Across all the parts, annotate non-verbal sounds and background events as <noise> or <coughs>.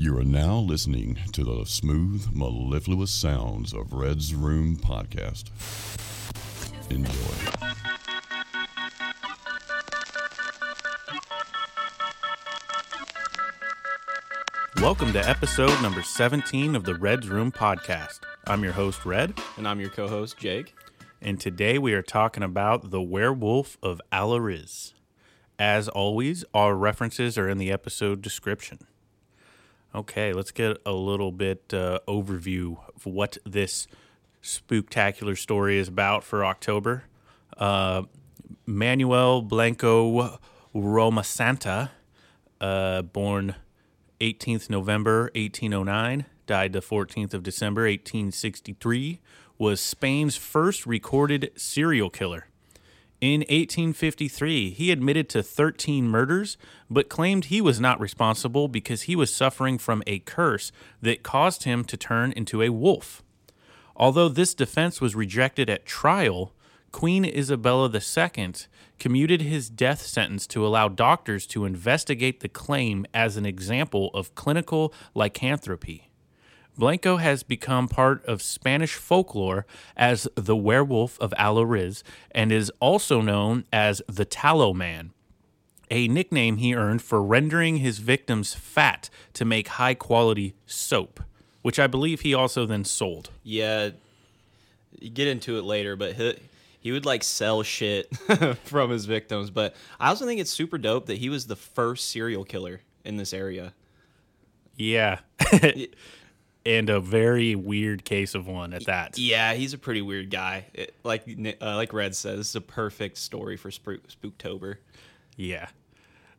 You are now listening to the smooth, mellifluous sounds of Red's Room Podcast. Enjoy. Welcome to episode number 17 of the Red's Room podcast. I'm your host, Red, And I'm your co host, Jake. and today we are talking about the werewolf of Allariz. As always, our references are in the episode description. Okay, let's get a little bit uh, overview of what this spooktacular story is about for October. Uh, Manuel Blanco Romasanta, uh, born 18th November 1809, died the 14th of December 1863, was Spain's first recorded serial killer. In 1853, he admitted to 13 murders, but claimed he was not responsible because he was suffering from a curse that caused him to turn into a wolf. Although this defense was rejected at trial, Queen Isabella II commuted his death sentence to allow doctors to investigate the claim as an example of clinical lycanthropy. Blanco has become part of Spanish folklore as the werewolf of Allariz and is also known as the Tallow Man, a nickname he earned for rendering his victims fat to make high quality soap, which I believe he also then sold. Yeah, you get into it later, but he, he would like sell shit <laughs> from his victims. But I also think it's super dope that he was the first serial killer in this area. Yeah. <laughs> and a very weird case of one at that. Yeah, he's a pretty weird guy. It, like uh, like Red says, this is a perfect story for Spook- Spooktober. Yeah.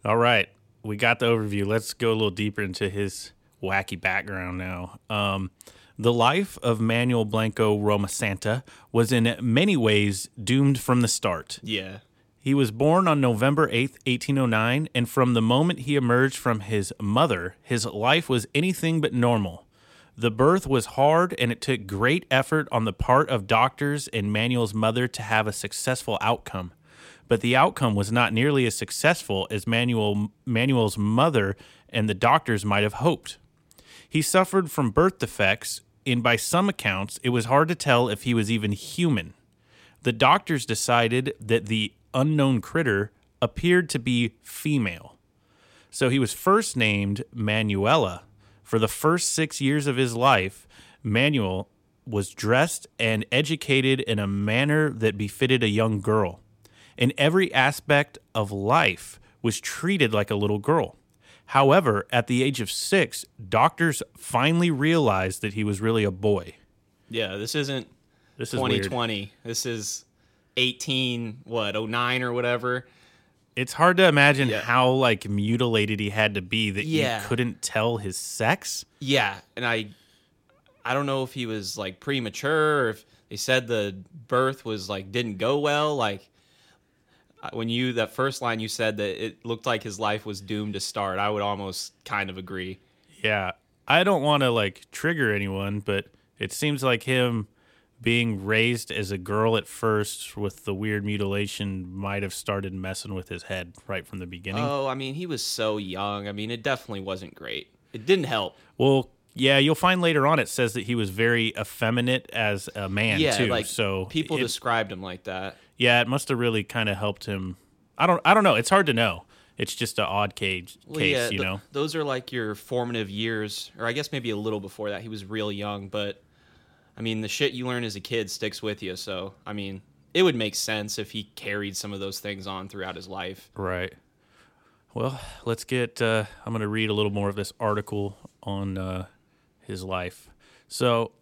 All right. We got the overview. Let's go a little deeper into his wacky background now. Um, the life of Manuel Blanco Romasanta was in many ways doomed from the start. Yeah, He was born on November 8th, 1809, and from the moment he emerged from his mother, his life was anything but normal. The birth was hard, and it took great effort on the part of doctors and Manuel's mother to have a successful outcome. But the outcome was not nearly as successful as Manuel, Manuel's mother and the doctors might have hoped. He suffered from birth defects, and by some accounts, it was hard to tell if he was even human the doctors decided that the unknown critter appeared to be female. So he was first named Manuela. For the first six years of his life, Manuel was dressed and educated in a manner that befitted a young girl. In every aspect of life, was treated like a little girl. However, at the age of six, doctors finally realized that he was really a boy. yeah. This isn't This is weird. 2020. This is 18 what 09 or whatever. It's hard to imagine Yeah. how like mutilated he had to be that Yeah. you couldn't tell his sex. Yeah, and I I don't know if he was like premature or if they said the birth was like didn't go well like uh, when you that first line you said that it looked like his life was doomed to start. I would almost kind of agree. Yeah. I don't want to like trigger anyone, but it seems like him being raised as a girl at first with the weird mutilation might have started messing with his head right from the beginning. Oh, I mean, he was so young. I mean, it definitely wasn't great. It didn't help. well, yeah, you'll find later on it says that he was very effeminate as a man yeah, too. like so people it, described him like that. yeah, it must have really kind of helped him. I don't I don't know. It's hard to know. It's just an odd cage Well, case, yeah, you th- know. those are like your formative years, or I guess maybe a little before that. He was real young, but I mean, the shit you learn as a kid sticks with you. So, I mean, it would make sense if he carried some of those things on throughout his life. Right. Well, let's get. Uh, I'm going to read a little more of this article on uh, his life. So,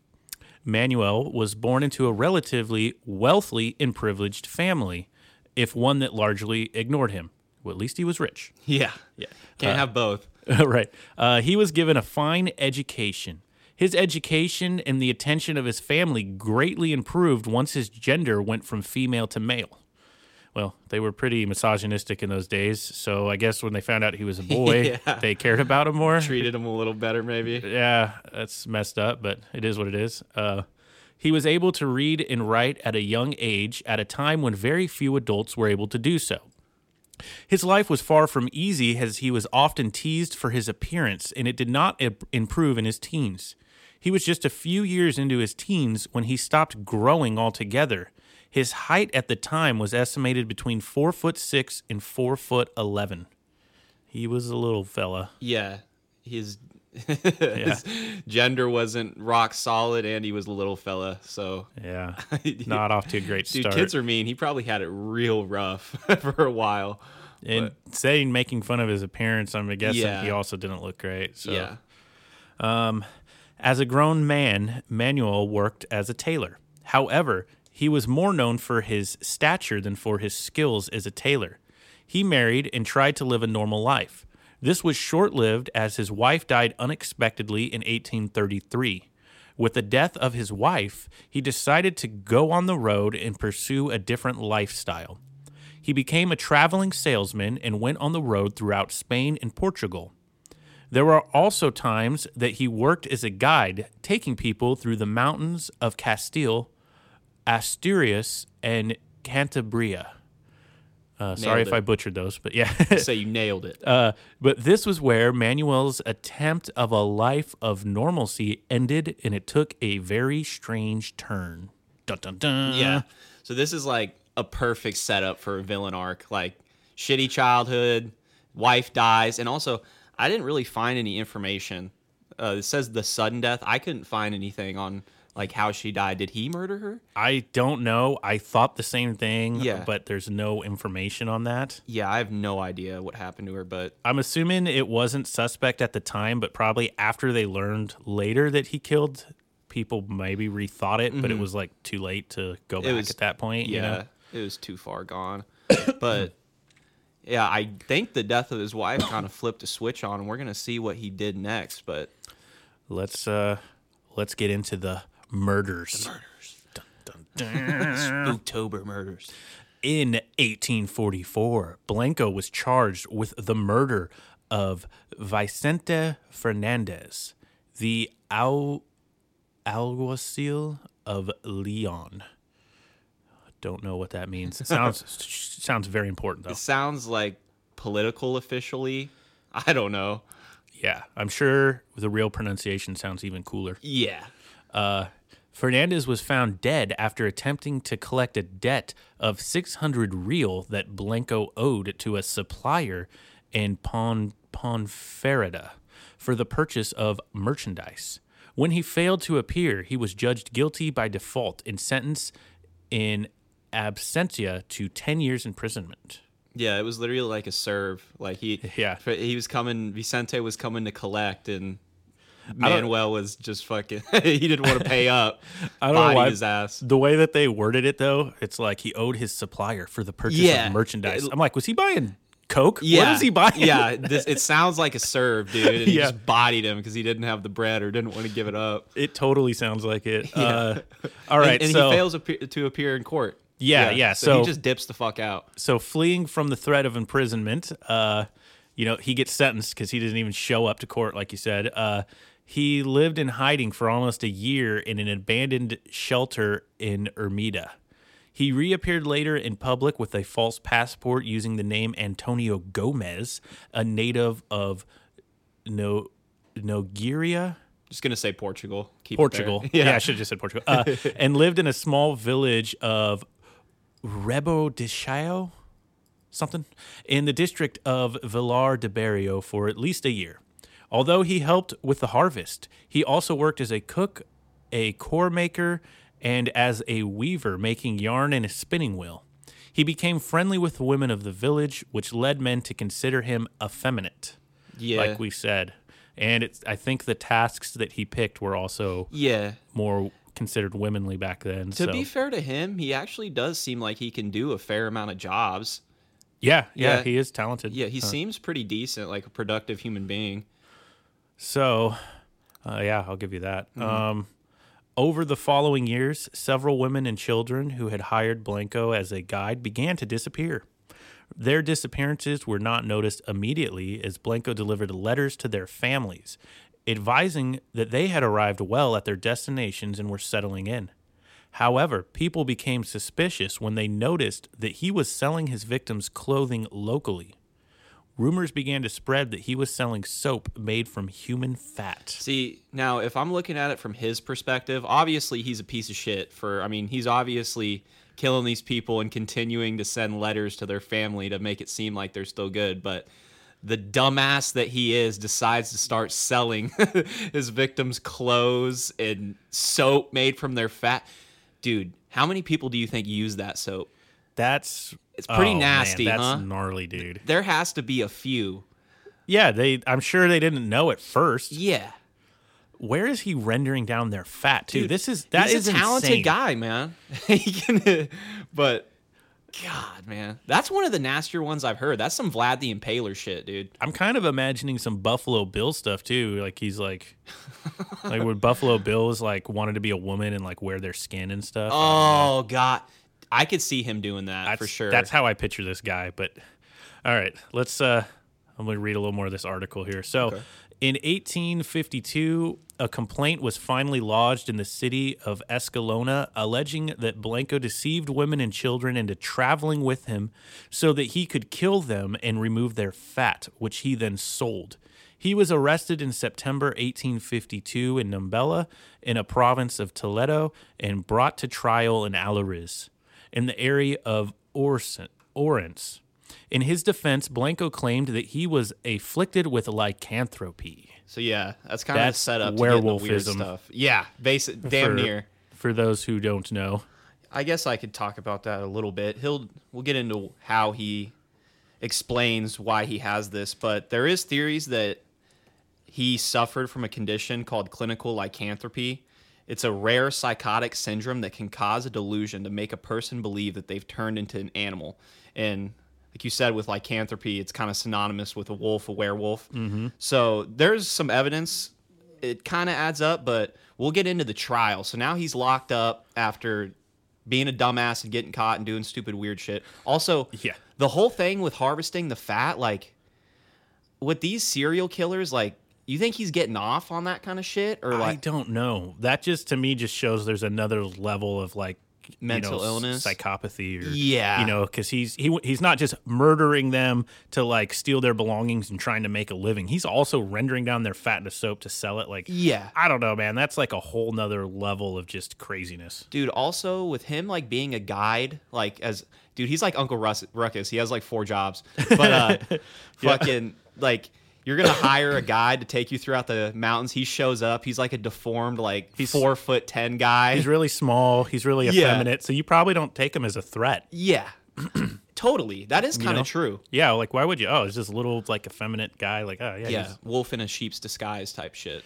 Manuel was born into a relatively wealthy and privileged family, if one that largely ignored him. Well, at least he was rich. <laughs> Yeah, yeah, can't have both. <laughs> right. Uh, he was given a fine education. His education and the attention of his family greatly improved once his gender went from female to male. Well, they were pretty misogynistic in those days, so I guess when they found out he was a <laughs> boy, Yeah. they cared about him more. Treated him a little better, maybe. Yeah, that's messed up, but it is what it is. Uh, he was able to read and write at a young age at a time when very few adults were able to do so. His life was far from easy as he was often teased for his appearance, and it did not improve in his teens. He was just a few years into his teens when he stopped growing altogether. His height at the time was estimated between four foot six and four foot eleven. He was a little fella. Yeah, his, <laughs> his gender wasn't rock solid, and he was a little fella. So, Yeah, <laughs> not off to a great start. dude, kids are mean. He probably had it real rough <laughs> for a while. and saying making fun of his appearance, I'm guessing Yeah. he also didn't look great. So. Yeah, um, As a grown man, Manuel worked as a tailor. However, he was more known for his stature than for his skills as a tailor. He married and tried to live a normal life. This was short lived as his wife died unexpectedly in 1833. With the death of his wife, he decided to go on the road and pursue a different lifestyle. He became a traveling salesman and went on the road throughout Spain and Portugal. There were also times that he worked as a guide, taking people through the mountains of Castile, Asturias, and Cantabria. Uh, sorry Nailed if. I butchered those, but yeah. say you nailed it. <laughs> uh, but this was where Manuel's attempt of a life of normalcy ended, and it took a very strange turn. Dun, dun, dun. Yeah. So this is like a perfect setup for a villain arc. Like shitty childhood, wife dies, and also I didn't really find any information. Uh, it says the sudden death. I couldn't find anything on like how she died. Did he murder her? I don't know. I thought the same thing, Yeah. but there's no information on that. Yeah, I have no idea what happened to her, but I'm assuming it wasn't suspect at the time, but probably after they learned later that he killed people, maybe rethought it, but it was like too late to go back Mm-hmm. was- at that point. yeah, you know? it was too far gone. <coughs> but yeah, I think the death of his wife kind of flipped a switch on, and we're gonna see what he did next. But let's uh, let's get into the murders. The murders. Dun, dun, <laughs> dun. Spooktober murders. In 1844, Blanco was charged with the murder of Vicente Fernandez, the al- alguacil of Leon. Don't know what that means. It sounds <laughs> sounds very important though. It sounds like political officially. I don't know. Yeah, I'm sure the real pronunciation sounds even cooler. Yeah. Uh, Fernandez was found dead after attempting to collect a debt of 600 real that Blanco owed to a supplier in Pon Ponferrada for the purchase of merchandise. When he failed to appear, he was judged guilty by default and sentenced in absentia to 10 years imprisonment. Yeah, it was literally like a serve. Like he <laughs> Yeah. he was coming Vicente was coming to collect and Manuel was just fucking <laughs> he didn't want to pay <laughs> up. I don't know why- his ass. The way that they worded it, though, it's like he owed his supplier for the purchase Yeah. of merchandise. It- I'm like, was he buying Coke? Yeah. What is he buying? Yeah, this it sounds like a serve, dude. And he Yeah. just bodied him because he didn't have the bread or didn't want to give it up. It totally sounds like it. Uh, all right, and, and so he fails to appear in court. Yeah, yeah, So, so- he just dips the fuck out. so fleeing from the threat of imprisonment, uh, you know, he gets sentenced because he doesn't even show up to court, like you said. Uh, he lived in hiding for almost a year in an abandoned shelter in Ermita. He reappeared later in public with a false passport using the name Antonio Gomez, a native of no Nogueira. Just gonna say Portugal. Keep. Portugal. <laughs> Yeah. I should have just said Portugal. Uh, and lived in a small village of Rebo de Chao, something, in the district of Vilar de Barrio for at least a year. Although he helped with the harvest, he also worked as a cook, a core maker, and as a weaver, making yarn and a spinning wheel. He became friendly with the women of the village, which led men to consider him effeminate, Yeah. like we said. And it's, I think the tasks that he picked were also yeah. more considered womanly back then. To so. be fair to him, he actually does seem like he can do a fair amount of jobs. yeah, yeah, Yeah. he is talented. Yeah, he seems pretty decent, like a productive human being. So, uh, yeah, I'll give you that. Um, over the following years, several women and children who had hired Blanco as a guide began to disappear. Their disappearances were not noticed immediately as Blanco delivered letters to their families, advising that they had arrived well at their destinations and were settling in. However, people became suspicious when they noticed that he was selling his victims clothing locally. Rumors began to spread that he was selling soap made from human fat. See, now if I'm looking at it from his perspective, obviously he's a piece of shit for I mean, he's obviously killing these people and continuing to send letters to their family to make it seem like they're still good, but the dumbass that he is decides to start selling <laughs> his victims clothes and soap made from their fat. Dude, how many people do you think use that soap? That's It's pretty oh, man, nasty, that's huh? gnarly, dude. There has to be a few. Yeah, they. I'm sure they didn't know at first. Yeah. Where is he rendering down their fat too? Dude, this is that he's is a talented insane. guy, man. <laughs> he can, but God, man, that's one of the nastier ones I've heard. That's some Vlad the Impaler shit, dude. I'm kind of imagining some Buffalo Bill stuff too. Like he's like, like when Buffalo Bills like wanted to be a woman and like wear their skin and stuff. Oh God, I could see him doing that that's, for sure. That's how I picture this guy. But all right, let's. uh I'm going to read a little more of this article here. So, in 1852, a complaint was finally lodged in the city of Escalona alleging that Blanco deceived women and children into traveling with him so that he could kill them and remove their fat, which he then sold. He was arrested in September 1852 in Nombela, in a province of Toledo, and brought to trial in Allariz, in the area of Orense. In his defense, Blanco claimed that he was afflicted with lycanthropy. So yeah, that's kind of That's the setup. to get the weird werewolfism. stuff. Yeah, basic, damn for, near. For those who don't know, I guess I could talk about that a little bit. He'll we'll get into how he explains why he has this, but there is theories that he suffered from a condition called clinical lycanthropy. It's a rare psychotic syndrome that can cause a delusion to make a person believe that they've turned into an animal. And like you said, with lycanthropy, it's kind of synonymous with a wolf, a werewolf. Mm-hmm. So there's some evidence. It kind of adds up, but we'll get into the trial. So now he's locked up after being a dumbass and getting caught and doing stupid weird shit. Also, Yeah. the whole thing with harvesting the fat, like with these serial killers, like you think he's getting off on that kind of shit, or like I don't know. That just to me just shows there's another level of like you Mental know, illness? psychopathy, or Yeah. you know, because he's he he's not just murdering them to like steal their belongings and trying to make a living. He's also rendering down their fat into soap to sell it. Like, yeah, I don't know, man. That's like a whole nother level of just craziness. dude. Also with him like being a guide, like as dude, he's like Uncle Russ, Ruckus. He has like four jobs, but uh, <laughs> fucking like. You're gonna hire a guide to take you throughout the mountains. He shows up. He's like a deformed, like he's, four foot ten guy. He's really small. He's really Yeah. effeminate. So you probably don't take him as a threat. yeah, <clears throat> totally. That is kind know? of true. Yeah, like why would you? Oh, it's just a little like effeminate guy. Like, oh yeah, Yeah, he's- wolf in a sheep's disguise type shit.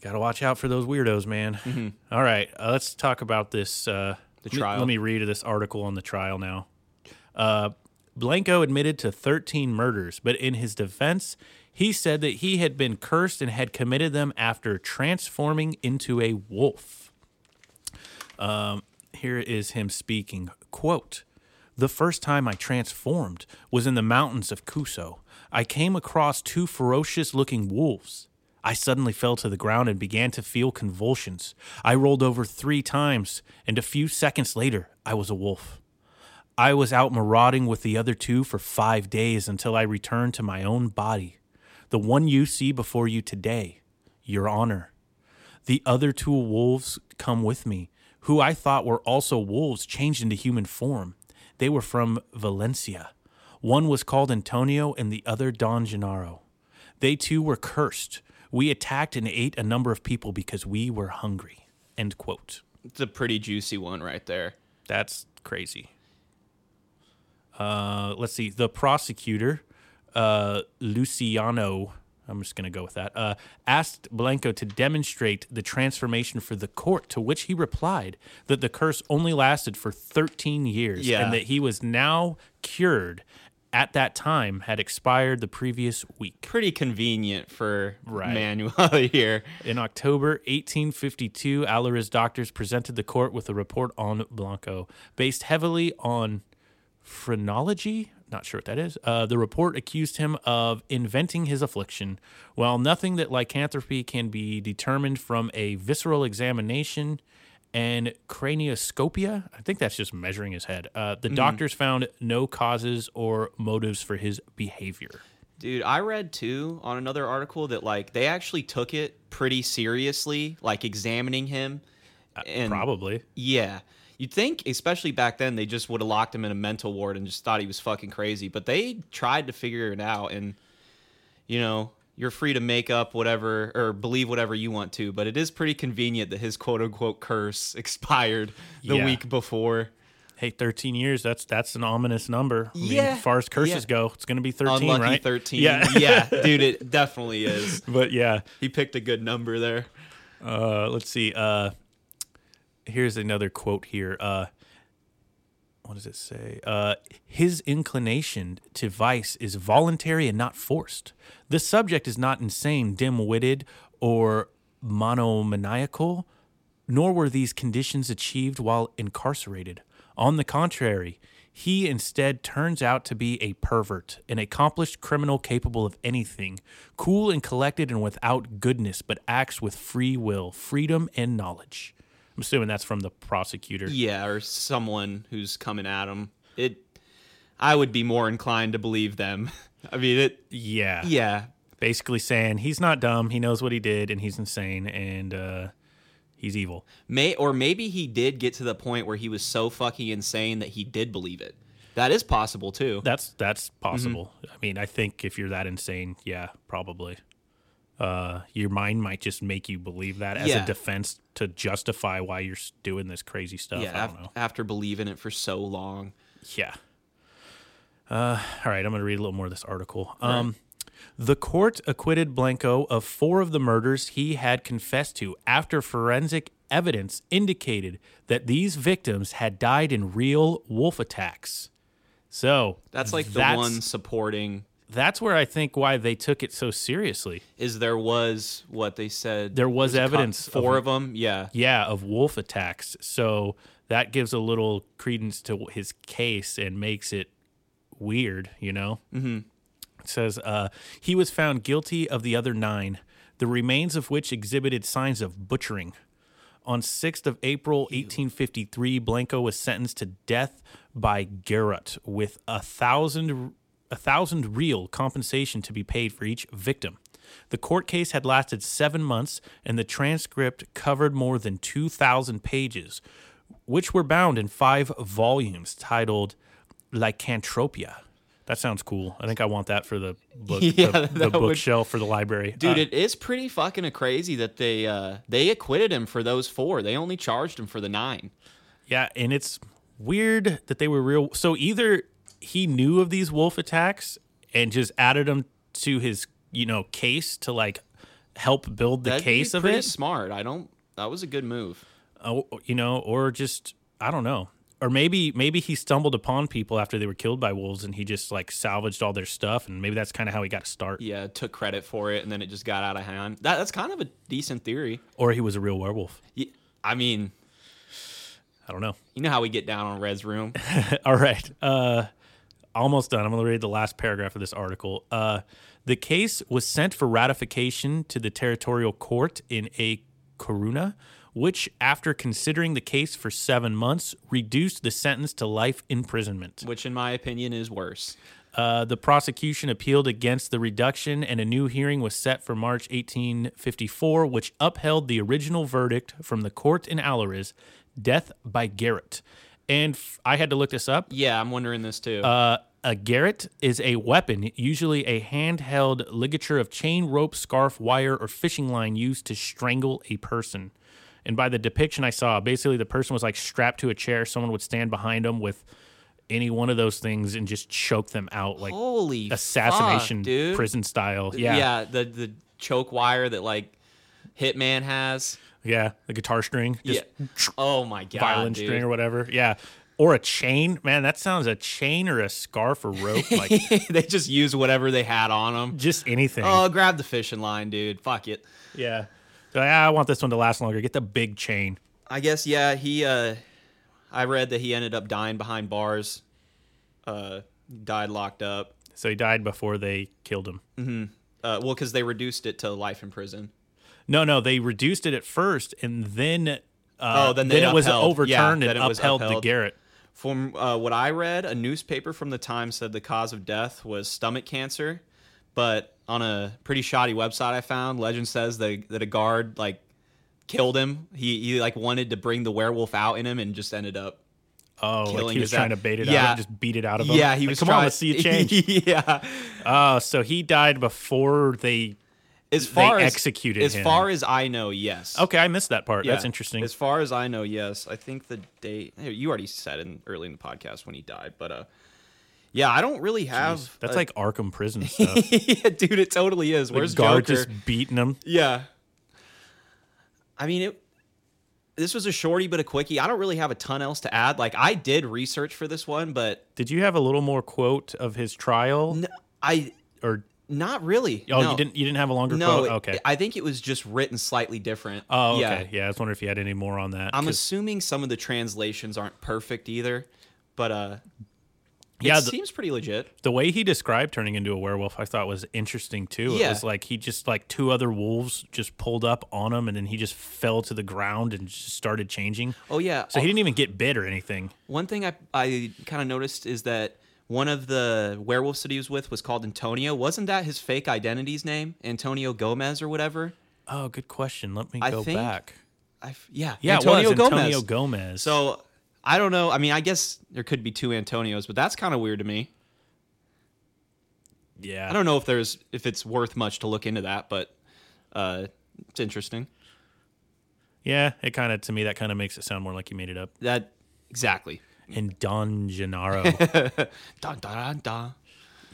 Got to watch out for those weirdos, man. All right, uh, let's talk about this. Uh, The let me- trial. Let me read this article on the trial now. Uh, Blanco admitted to 13 murders, but in his defense, he said that he had been cursed and had committed them after transforming into a wolf. Um, here is him speaking. Quote, the first time I transformed was in the mountains of Couso. I came across two ferocious looking wolves. I suddenly fell to the ground and began to feel convulsions. I rolled over three times, and a few seconds later, I was a wolf. I was out marauding with the other two for five days until I returned to my own body. The one you see before you today, Your Honor. The other two wolves come with me, who I thought were also wolves changed into human form. They were from Valencia. One was called Antonio and the other Don Gennaro. They too were cursed. We attacked and ate a number of people because we were hungry. End quote. It's a pretty juicy one right there. That's crazy. Uh, let's see. The prosecutor, uh, Luciano, I'm just going to go with that, uh, asked Blanco to demonstrate the transformation for the court, to which he replied that the curse only lasted for 13 years Yeah. and that he was now cured at that time had expired the previous week. Pretty convenient for Right. Manuel <laughs> here. In October 1852, Allariz doctors presented the court with a report on Blanco, based heavily on phrenology. Not sure what that is. Uh, the report accused him of inventing his affliction. While nothing that lycanthropy can be determined from a visceral examination, and cranioscopia. I think that's just measuring his head. Uh, Mm. the doctors found no causes or motives for his behavior. Dude, I read too on another article that like they actually took it pretty seriously, like examining him. And Probably. Yeah. You'd think, especially back then, they just would have locked him in a mental ward and just thought he was fucking crazy. But they tried to figure it out. And, you know, you're free to make up whatever or believe whatever you want to. But it is pretty convenient that his quote unquote curse <laughs> expired the Yeah. week before. Hey, 13 years, that's that's an ominous number. I mean, Yeah. as far as curses Yeah. go, it's going to be 13, Unlucky right? 13. Yeah. yeah, <laughs> dude, it definitely is. but yeah, He picked a good number there. Uh, let's see. Uh, here's another quote here. Uh, what does it say? Uh, his inclination to vice is voluntary and not forced. The subject is not insane, dim witted, or monomaniacal, nor were these conditions achieved while incarcerated. On the contrary, he instead turns out to be a pervert, an accomplished criminal capable of anything, cool and collected and without goodness, but acts with free will, freedom, and knowledge. I'm assuming that's from the prosecutor. Yeah, or someone who's coming at him. It, I would be more inclined to believe them. <laughs> I mean, it. Yeah. Yeah, Basically saying he's not dumb, he knows what he did, and he's insane, and uh, he's evil. may or maybe he did get to the point where he was so fucking insane that he did believe it. That is possible too. That's that's possible. I mean, I think if you're that insane, yeah, probably. Uh, your mind might just make you believe that as Yeah. a defense to justify why you're doing this crazy stuff. yeah, I af- don't know. after believing it for so long. Yeah. Uh, all right, I'm going to read a little more of this article. Um, The court acquitted Blanco of four of the murders he had confessed to after forensic evidence indicated that these victims had died in real wolf attacks. So That's like the one supporting That's where I think why they took it so seriously. is there was what they said There was evidence of- four of them. Yeah, Yeah, of wolf attacks. So that gives a little credence to his case and makes it weird, you know? Mm-hmm. It says uh, he was found guilty of the other nine, the remains of which exhibited signs of butchering. On 6th of April, 1853, Blanco was sentenced to death by garrote with a thousand, a thousand real compensation to be paid for each victim. The court case had lasted seven months, and the transcript covered more than 2,000 pages, which were bound in five volumes titled Lycanthropia. That sounds cool. I think I want that for the book, <laughs> Yeah, the, the bookshelf for the library. dude, Uh, it is pretty fucking crazy that they uh they acquitted him for those four. They only charged him for the nine. Yeah, and it's weird that they were real. So either he knew of these wolf attacks and just added them to his, you know, case to like help build the That'd case of it, Smart. I don't. That was a good move. Oh, you know, or just I don't know. Or maybe maybe he stumbled upon people after they were killed by wolves and he just like salvaged all their stuff and maybe that's kind of how he got to start. Yeah, took credit for it, and then it just got out of hand. That, that's kind of a decent theory. Or he was a real werewolf. Ye- I mean, I don't know. you know how we get down on Red's room. <laughs> All right. Uh, almost done. I'm going to read the last paragraph of this article. Uh, the case was sent for ratification to the territorial court in A Coruna, which, after considering the case for seven months, reduced the sentence to life imprisonment. which in my opinion is worse. Uh, the prosecution appealed against the reduction, and a new hearing was set for March 1854, which upheld the original verdict from the court in Allariz death by Garrett. And f- I had to look this up. Yeah, I'm wondering this too. Uh, a garrote is a weapon, usually a handheld ligature of chain, rope, scarf, wire, or fishing line used to strangle a person. And by the depiction I saw, basically the person was like strapped to a chair. Someone would stand behind them with any one of those things and just choke them out, like Holy assassination fuck, dude. prison style. Yeah, yeah, yeah, the the choke wire that like Hitman has. The guitar string, just yeah. Oh my god, violin dude. string or whatever. Yeah, or a chain. Man, that sounds a chain or a scarf or rope, <laughs> like they just use whatever they had on them. just anything. Oh, grab the fishing line, dude. Fuck it. Yeah. So, "Ah, I want this one to last longer. Get the big chain. I guess yeah. He uh, I read that he ended up dying behind bars. Uh, died locked up. So he died before they killed him. Uh, well, because they reduced it to life in prison. No, no, they reduced it at first, and then uh, Oh, then they it was upheld. Yeah, overturned and it upheld, upheld. to Garrett. From uh, what I read, a newspaper from the time said the cause of death was stomach cancer, but on a pretty shoddy website I found, legend says that, that a guard like killed him. He he like wanted to bring the werewolf out in him and just ended up. Oh, like he was his trying a- to bait it Yeah. out and just beat it out of him. Yeah, he Like, was come trying. on, let's see a change. <laughs> yeah. Oh, so he died before they. As They far as executed as him. far as I know, yes. Okay, I missed that part. That's interesting. As far as I know, yes. I think the date you already said in early in the podcast when he died, but uh, yeah, I don't really have. That's a- like Arkham Prison <laughs> stuff. yeah, dude, it totally is. Where's the guard Joker? just beating him. Yeah. I mean, it. This was a shorty but a quickie. I don't really have a ton else to add. Like I did research for this one, but Did you have a little more quote of his trial, n- I or not really. oh, no. you didn't? You didn't have a longer No, quote. it- Okay. I think it was just written slightly different. oh, okay. Yeah. Yeah. I was wondering if you had any more on that. I'm 'cause- assuming some of the translations aren't perfect either, but uh, Yeah, it the- seems pretty legit. the way he described turning into a werewolf, I thought was interesting too. It Yeah. was like he just like two other wolves just pulled up on him, and then he just fell to the ground and just started changing. Oh yeah. So he didn't even get bit or anything. One thing I I kind of noticed is that one of the werewolves that he was with was called Antonio. Wasn't that his fake identity's name, Antonio Gomez or whatever? Oh, good question. Let me I go think- back. I f- yeah, Yeah, Antonio Gomez. Antonio Gomez. So I don't know. I mean, I guess there could be two Antonios, but that's kind of weird to me. yeah, I don't know if there's if it's worth much to look into that, but uh, it's interesting. Yeah, it kind of to me that kind of makes it sound more like you made it up. That exactly. And Don Gennaro. <laughs> Dun, dun, dun,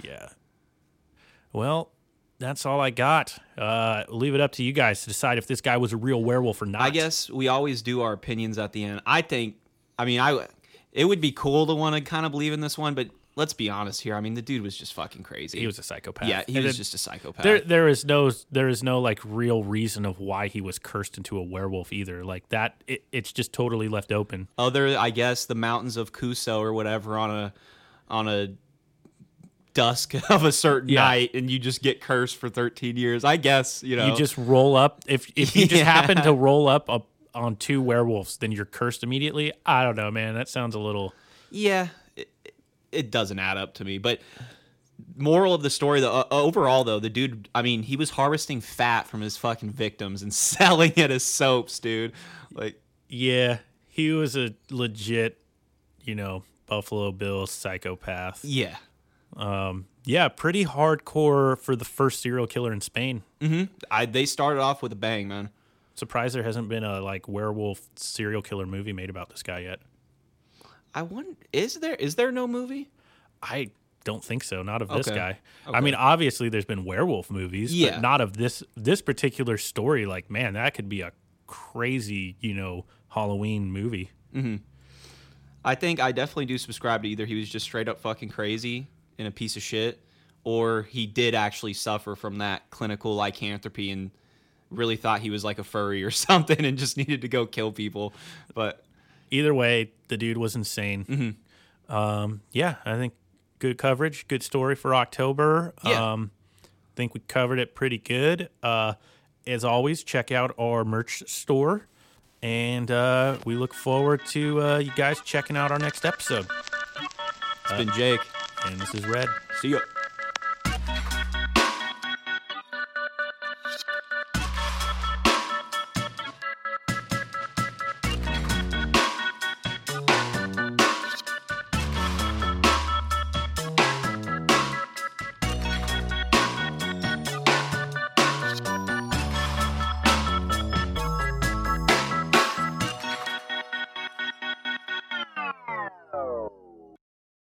yeah. Well, that's all I got. Uh, leave it up to you guys to decide if this guy was a real werewolf or not. I guess we always do our opinions at the end. I think. I mean, I. It would be cool to want to kind of believe in this one, but let's be honest here. I mean, the dude was just fucking crazy. he was a psychopath. Yeah, he And was it- just a psychopath. There, there is no, there is no like real reason of why he was cursed into a werewolf either. Like that, it, it's just totally left open. Other, I guess, the mountains of Couso or whatever on a, on a dusk <laughs> of a certain Yeah. night, and you just get cursed for thirteen years. I guess you know. You just roll up. If if you just <laughs> happen to roll up, up on two werewolves, then you're cursed immediately. I don't know, man. That sounds a little. yeah, it, doesn't add up to me. But moral of the story, though, uh, overall though, the dude, I mean, he was harvesting fat from his fucking victims and <laughs> selling it as soaps, dude. Like, Yeah, he was a legit, you know, Buffalo Bill psychopath. yeah, Yeah, pretty hardcore for the first serial killer in Spain. I they started off with a bang, man. Surprised there hasn't been a like werewolf serial killer movie made about this guy yet. I wonder, is there is there no movie? I don't think so. Not of this Okay. guy. I Okay. mean, obviously there's been werewolf movies, Yeah. but not of this this particular story. Like, man, that could be a crazy, you know, Halloween movie. Mm-hmm. I think I definitely do subscribe to either he was just straight up fucking crazy and a piece of shit, or he did actually suffer from that clinical lycanthropy and really thought he was like a furry or <laughs> something and just needed to go kill people. But Either way, the dude was insane. Mm-hmm. Um, yeah, I think good coverage, good story for October. Yeah. Um, I think we covered it pretty good. Uh, as always, check out our merch store. And uh, we look forward to uh, you guys checking out our next episode. it's been Jake. And this is Red. See ya.